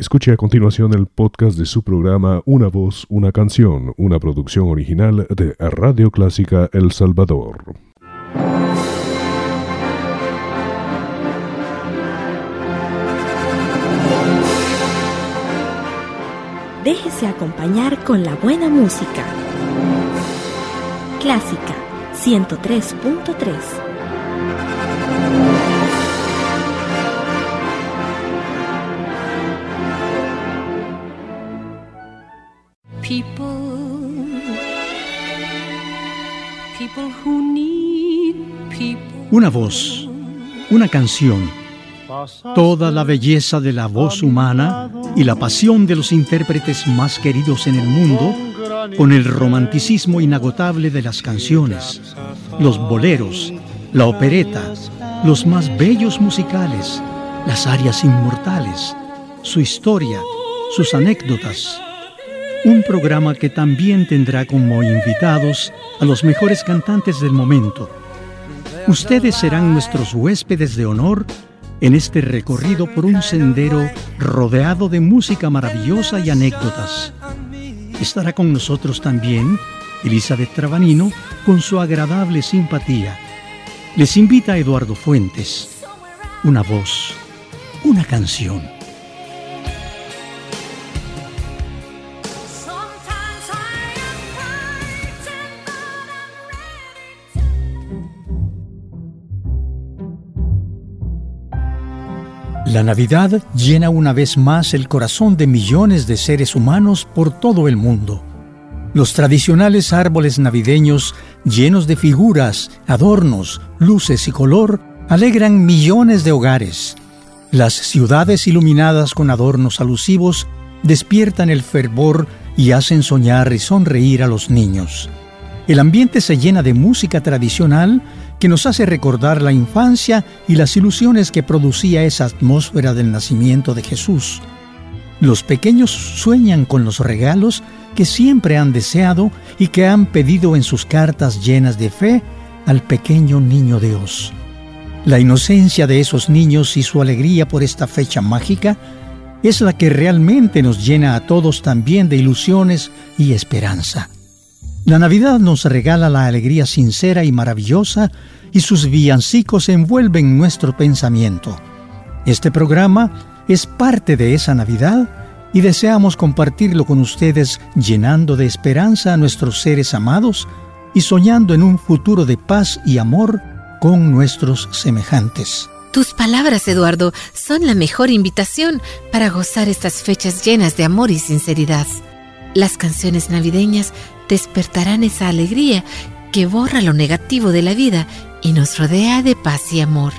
Escuche a continuación el podcast de su programa Una voz, una canción, una producción original de Radio Clásica El Salvador. Déjese acompañar con la buena música. Clásica 103.3 Una voz, una canción, toda la belleza de la voz humana y la pasión de los intérpretes más queridos en el mundo, con el romanticismo inagotable de las canciones, los boleros, la opereta, los más bellos musicales, las arias inmortales, su historia, sus anécdotas. Un programa que también tendrá como invitados a los mejores cantantes del momento Ustedes serán nuestros huéspedes de honor en este recorrido por un sendero rodeado de música maravillosa y anécdotas. Estará con nosotros también Elizabeth Trabanino con su agradable simpatía. Les invita a Eduardo Fuentes. Una voz, una canción. La Navidad llena una vez más el corazón de millones de seres humanos por todo el mundo. Los tradicionales árboles navideños llenos de figuras, adornos, luces y color alegran millones de hogares. Las ciudades iluminadas con adornos alusivos despiertan el fervor y hacen soñar y sonreír a los niños. El ambiente se llena de música tradicional que nos hace recordar la infancia y las ilusiones que producía esa atmósfera del nacimiento de Jesús. Los pequeños sueñan con los regalos que siempre han deseado y que han pedido en sus cartas llenas de fe al pequeño niño Dios. La inocencia de esos niños y su alegría por esta fecha mágica es la que realmente nos llena a todos también de ilusiones y esperanza. La Navidad nos regala la alegría sincera y maravillosa y sus villancicos envuelven nuestro pensamiento. Este programa es parte de esa Navidad y deseamos compartirlo con ustedes llenando de esperanza a nuestros seres amados y soñando en un futuro de paz y amor con nuestros semejantes. Tus palabras, Eduardo, son la mejor invitación para gozar estas fechas llenas de amor y sinceridad. Las canciones navideñas despertarán esa alegría que borra lo negativo de la vida y nos rodea de paz y amor.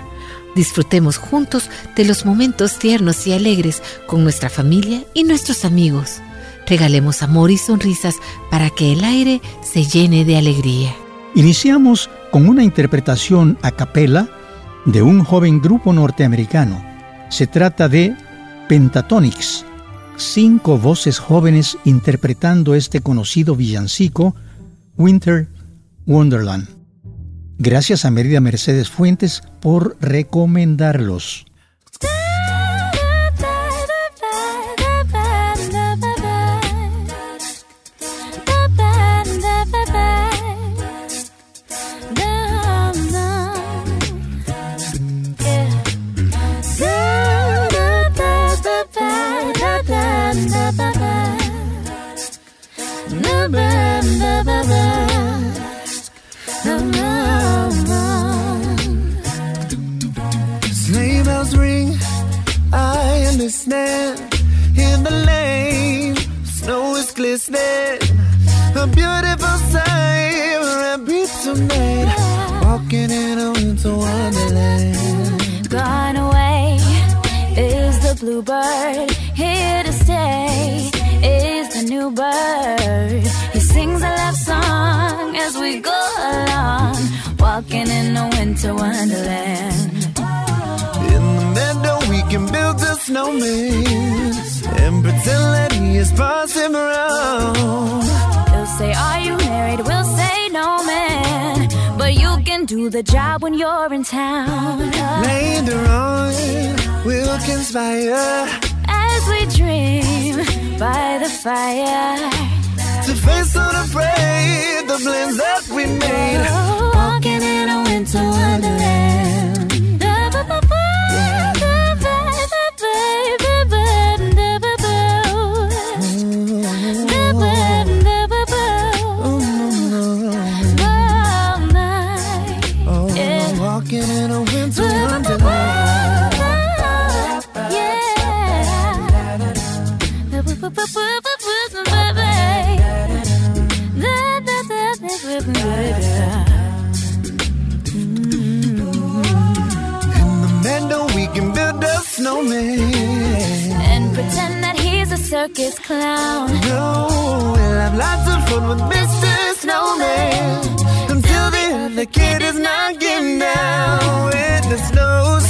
Disfrutemos juntos de los momentos tiernos y alegres con nuestra familia y nuestros amigos. Regalemos amor y sonrisas para que el aire se llene de alegría. Iniciamos con una interpretación a capela de un joven grupo norteamericano. Se trata de Pentatonics cinco voces jóvenes interpretando este conocido villancico, Winter Wonderland. Gracias a Merida Mercedes Fuentes por recomendarlos. In the lane. Snow is glistening. A beautiful sight. We're happy tonight. Walking in a winter wonderland. Gone away is the bluebird. Here to stay is the new bird. He sings a love song as we go along. Walking in a winter wonderland. Can build a snowman and pretend that he is passing around. They'll say, Are you married? We'll say, No, man. But you can do the job when you're in town. Later on, we'll conspire as we dream by the fire. To face unafraid the blends that we made. Circus clown. No, we'll have lots of fun with Mr. Snowman. Until the other kid is knocking down when the snows.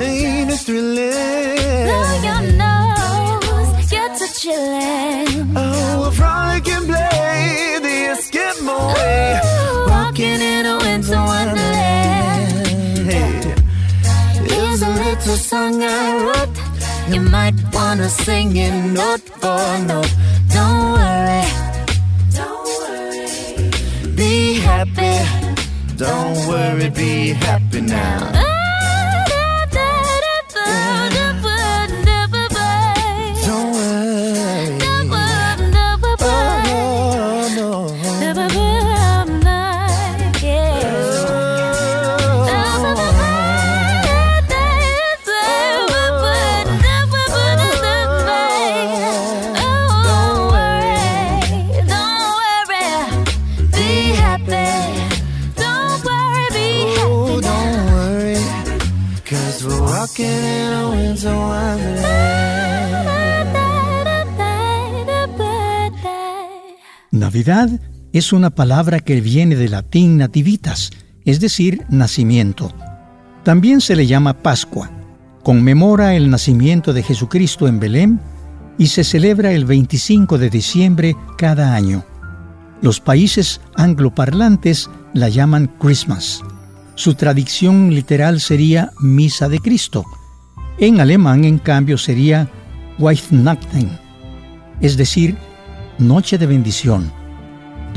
Ain't it thrilling? Blow your nose, get to chillin'. Oh, a frolic and play the Eskimo way. Walking in a winter wonderland. Hey, Here's a little song I wrote. You might wanna sing it note for note. Don't worry, don't worry. be happy. Don't worry, be happy now. Es una palabra que viene del latín nativitas, es decir, nacimiento. También se le llama Pascua. Conmemora el nacimiento de Jesucristo en Belén y se celebra el 25 de diciembre cada año. Los países angloparlantes la llaman Christmas. Su traducción literal sería Misa de Cristo. En alemán, en cambio, sería Weihnachten, es decir, Noche de Bendición.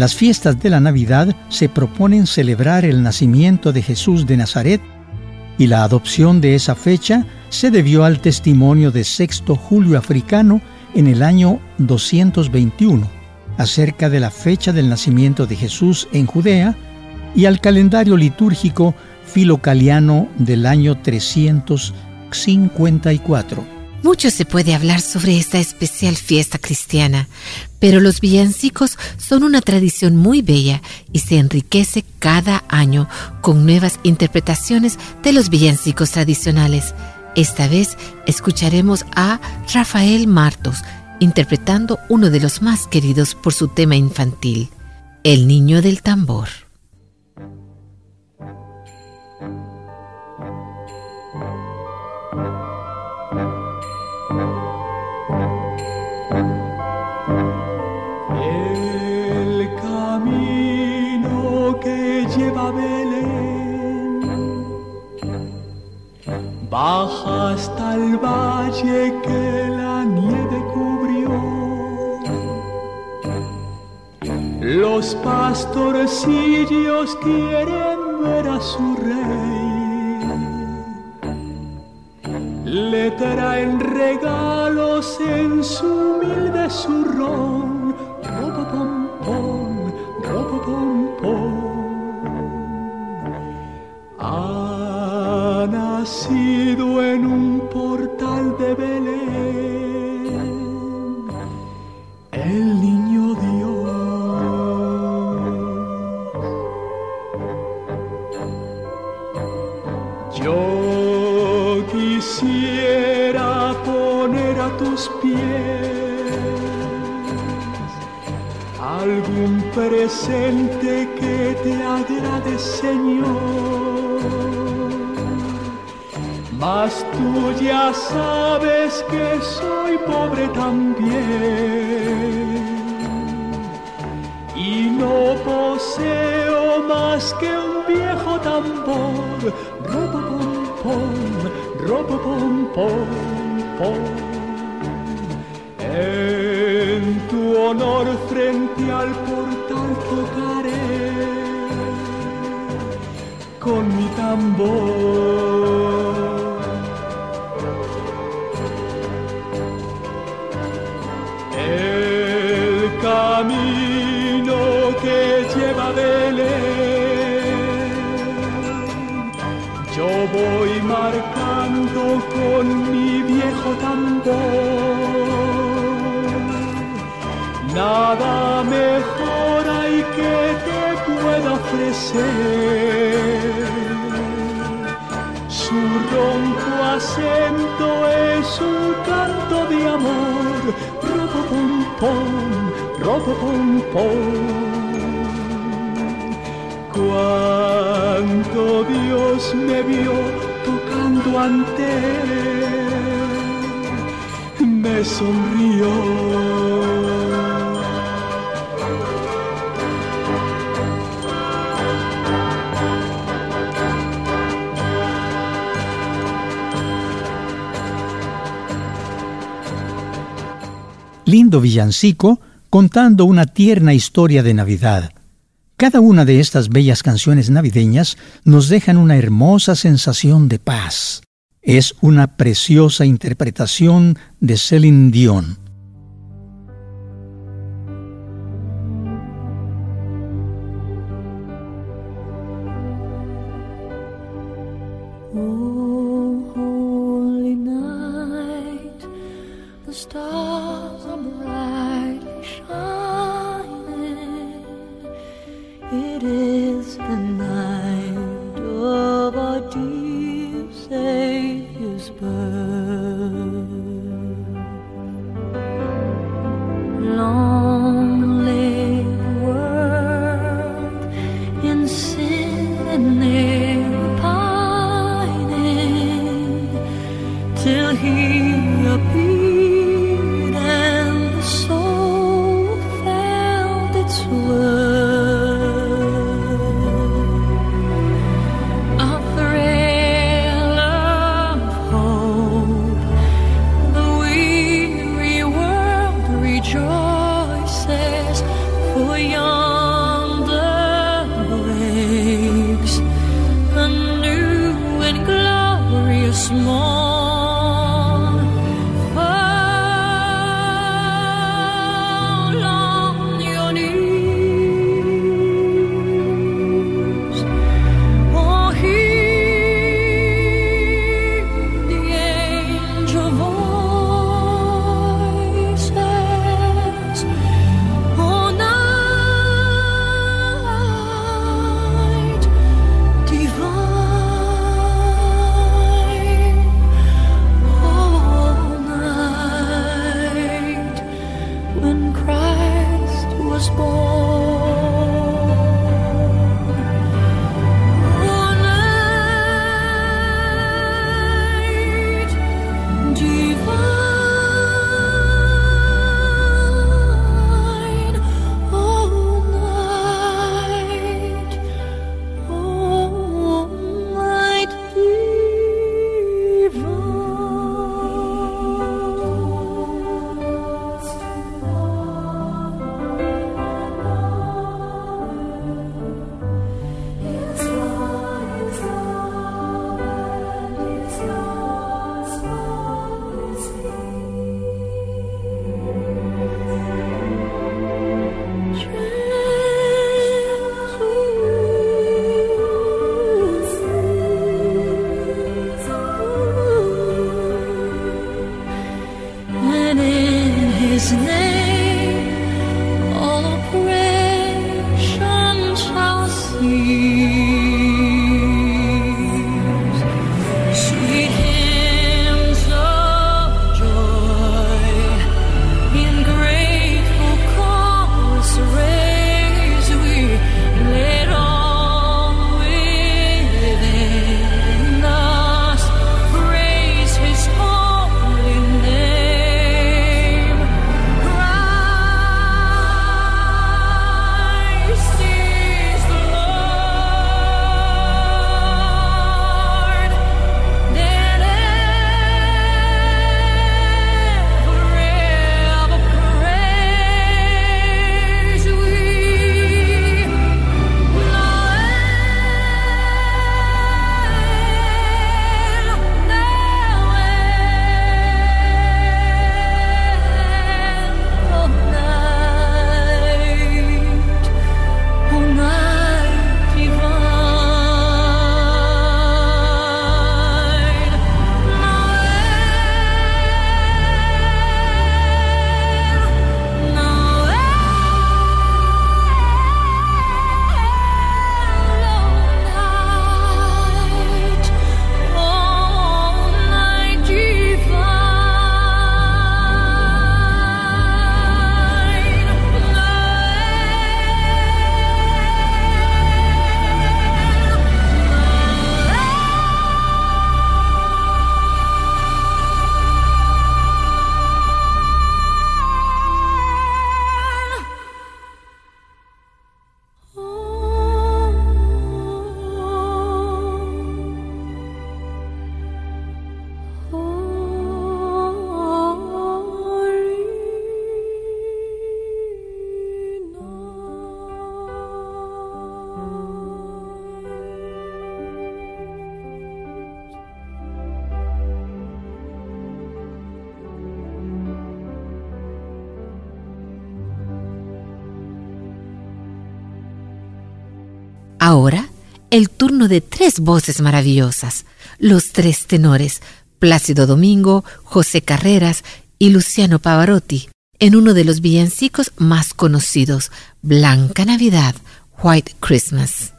Las fiestas de la Navidad se proponen celebrar el nacimiento de Jesús de Nazaret y la adopción de esa fecha se debió al testimonio de Sexto Julio Africano en el año 221 acerca de la fecha del nacimiento de Jesús en Judea y al calendario litúrgico filocaliano del año 354. Mucho se puede hablar sobre esta especial fiesta cristiana, pero los villancicos son una tradición muy bella y se enriquece cada año con nuevas interpretaciones de los villancicos tradicionales. Esta vez escucharemos a Rafael Martos interpretando uno de los más queridos por su tema infantil, El Niño del Tambor. Baja hasta el valle que la nieve cubrió. Los pastorcillos quieren ver a su rey. Le traen regalos en su humilde zurrón. Presente que te agrade, Señor. Mas tú ya sabes que soy pobre también y no poseo más que un viejo tambor. Ropa pom pom, ropa pom pom pom. tu honor con mi tambor. El camino que lleva a Belén, yo voy marcando con mi viejo tambor. Nada mejor hay que te pueda ofrecer. Ronco acento es un canto de amor. Robo pom pom, pom pom. Cuánto Dios me vio tocando ante él, me sonrió. Lindo villancico contando una tierna historia de Navidad. Cada una de estas bellas canciones navideñas nos dejan una hermosa sensación de paz. Es una preciosa interpretación de Celine Dion. De tres voces maravillosas, los tres tenores, Plácido Domingo, José Carreras y Luciano Pavarotti, en uno de los villancicos más conocidos, Blanca Navidad, White Christmas.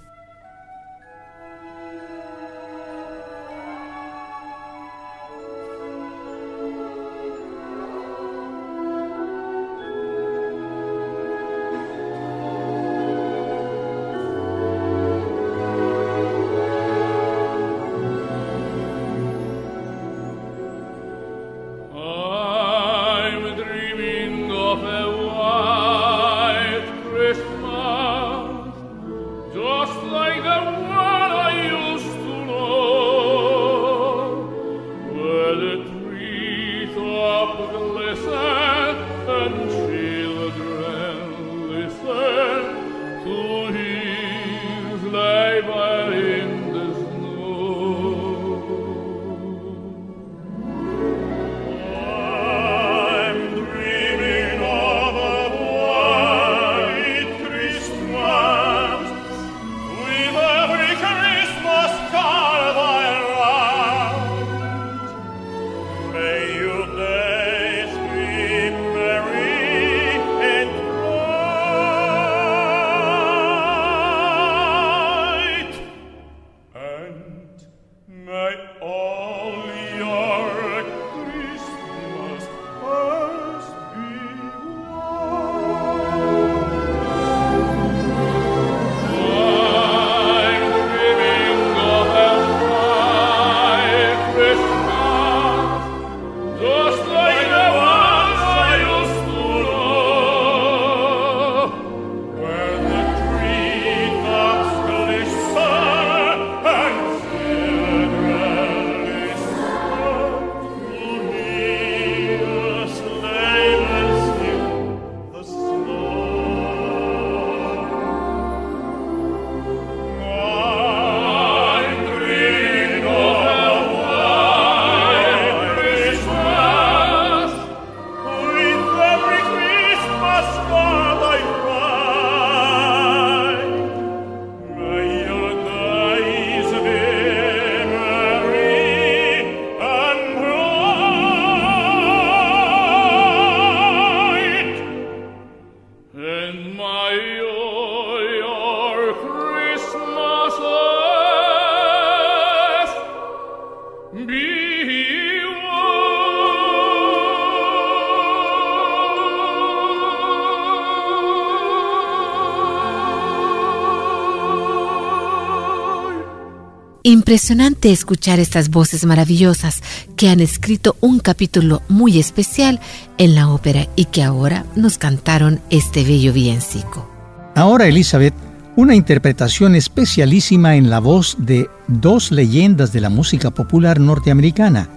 Impresionante escuchar estas voces maravillosas que han escrito un capítulo muy especial en la ópera y que ahora nos cantaron este bello villancico. Ahora, Elizabeth, una interpretación especialísima en la voz de dos leyendas de la música popular norteamericana,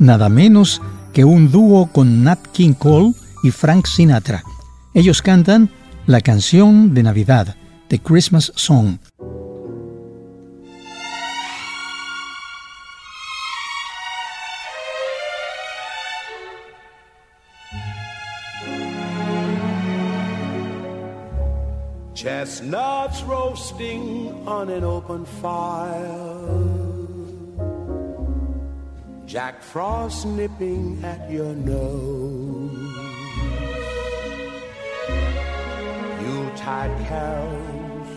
nada menos que un dúo con Nat King Cole y Frank Sinatra. Ellos cantan la canción de Navidad, The Christmas Song. Chestnuts roasting on an open fire. Jack Frost nipping at your nose. Yuletide carols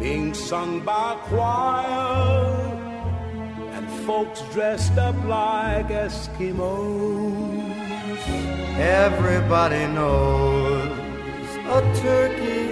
being sung by choir. And folks dressed up like Eskimos. Everybody knows a turkey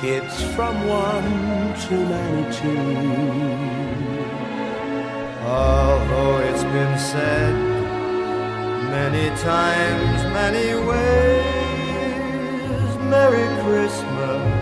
Kids from one to ninety-two. Although it's been said many times, many ways, Merry Christmas.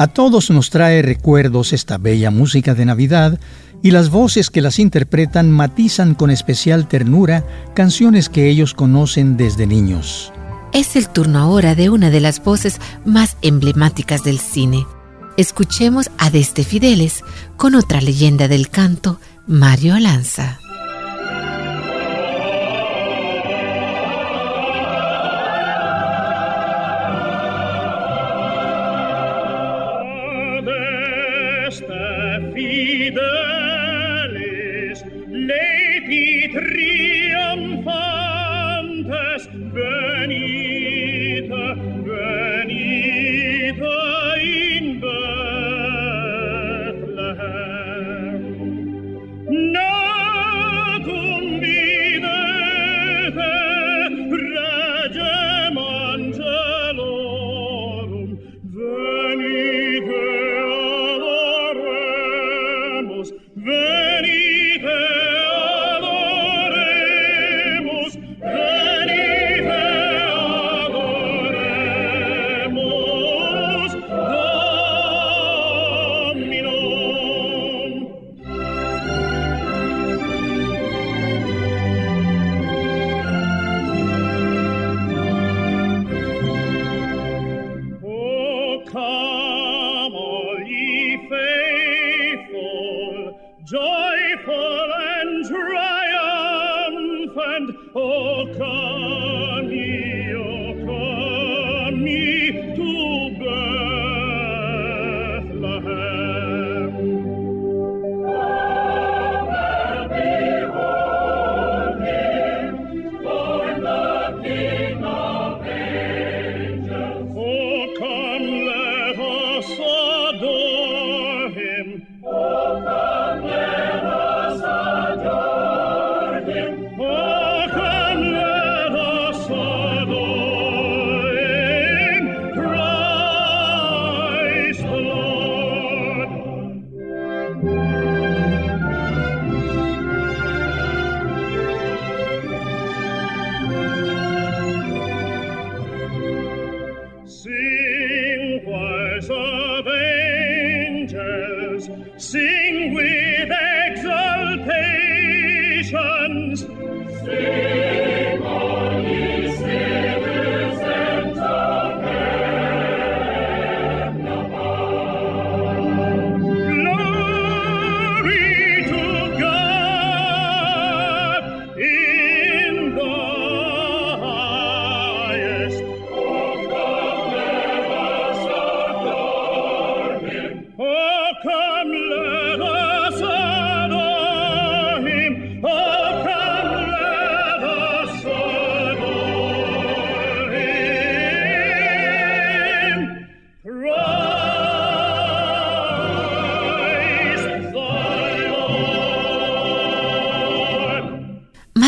A todos nos trae recuerdos esta bella música de Navidad y las voces que las interpretan matizan con especial ternura canciones que ellos conocen desde niños. Es el turno ahora de una de las voces más emblemáticas del cine. Escuchemos a Deste Fideles con otra leyenda del canto, Mario Lanza.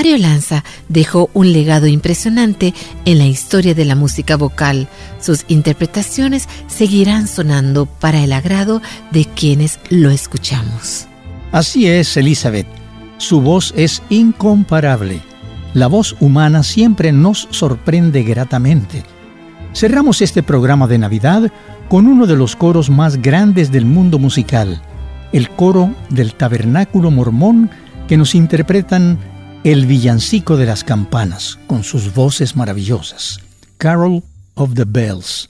Mario Lanza dejó un legado impresionante en la historia de la música vocal. Sus interpretaciones seguirán sonando para el agrado de quienes lo escuchamos. Así es, Elizabeth. Su voz es incomparable. La voz humana siempre nos sorprende gratamente. Cerramos este programa de Navidad con uno de los coros más grandes del mundo musical, el coro del Tabernáculo Mormón que nos interpretan el villancico de las campanas con sus voces maravillosas, Carol of the Bells.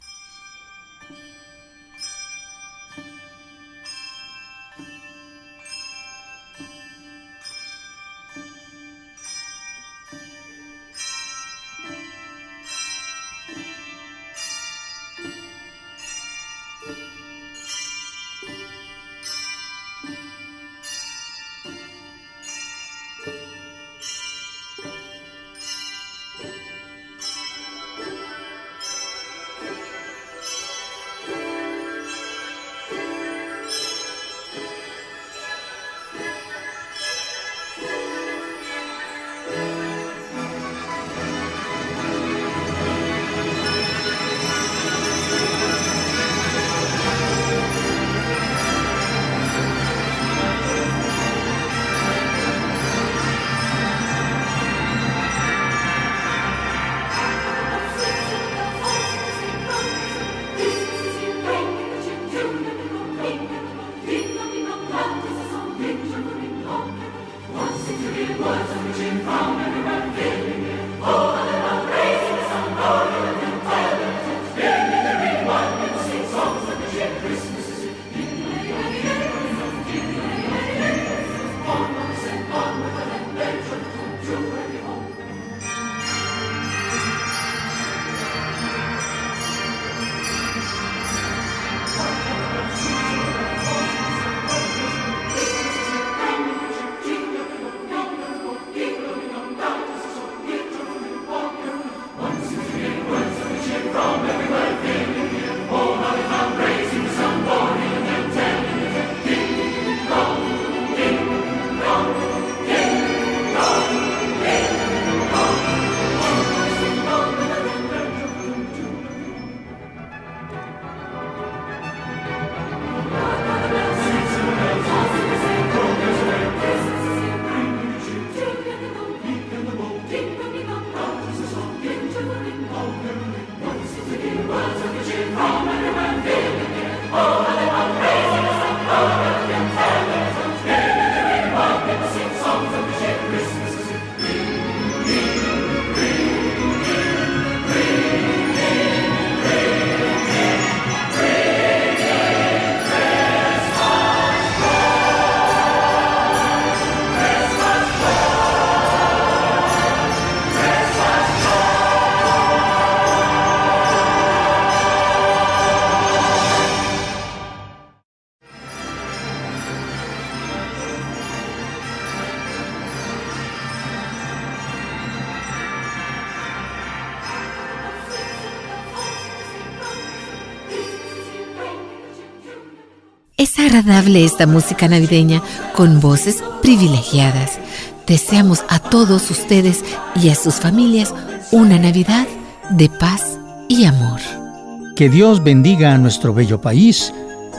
Es agradable esta música navideña con voces privilegiadas. Deseamos a todos ustedes y a sus familias una Navidad de paz y amor. Que Dios bendiga a nuestro bello país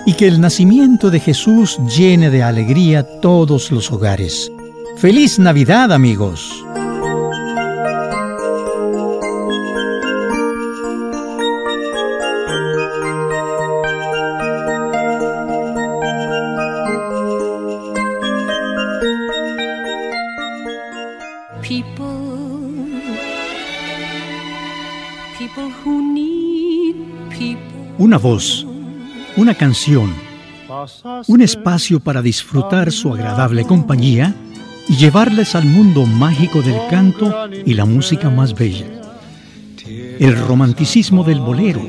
y que el nacimiento de Jesús llene de alegría todos los hogares. ¡Feliz Navidad amigos! Voz, una canción, un espacio para disfrutar su agradable compañía y llevarles al mundo mágico del canto y la música más bella. El romanticismo del bolero,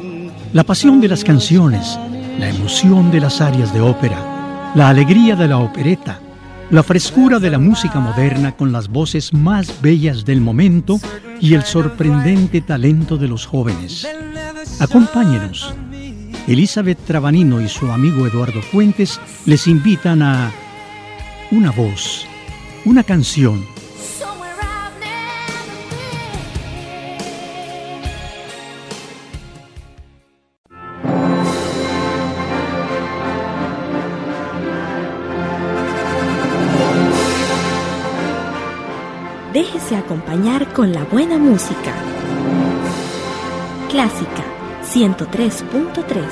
la pasión de las canciones, la emoción de las arias de ópera, la alegría de la opereta, la frescura de la música moderna con las voces más bellas del momento y el sorprendente talento de los jóvenes. Acompáñenos Elizabeth Trabanino y su amigo Eduardo Fuentes les invitan a una voz, una canción. Déjese acompañar con la buena música. Clásica 103.3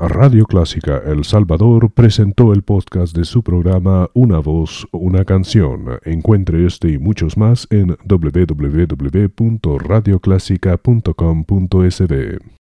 Radio Clásica El Salvador presentó el podcast de su programa Una voz, una canción. Encuentre este y muchos más en www.radioclásica.com.sb.